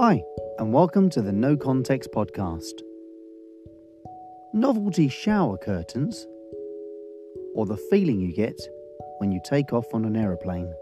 Hi, and welcome to the No Context Podcast. Novelty shower curtains, or the feeling you get when you take off on an aeroplane.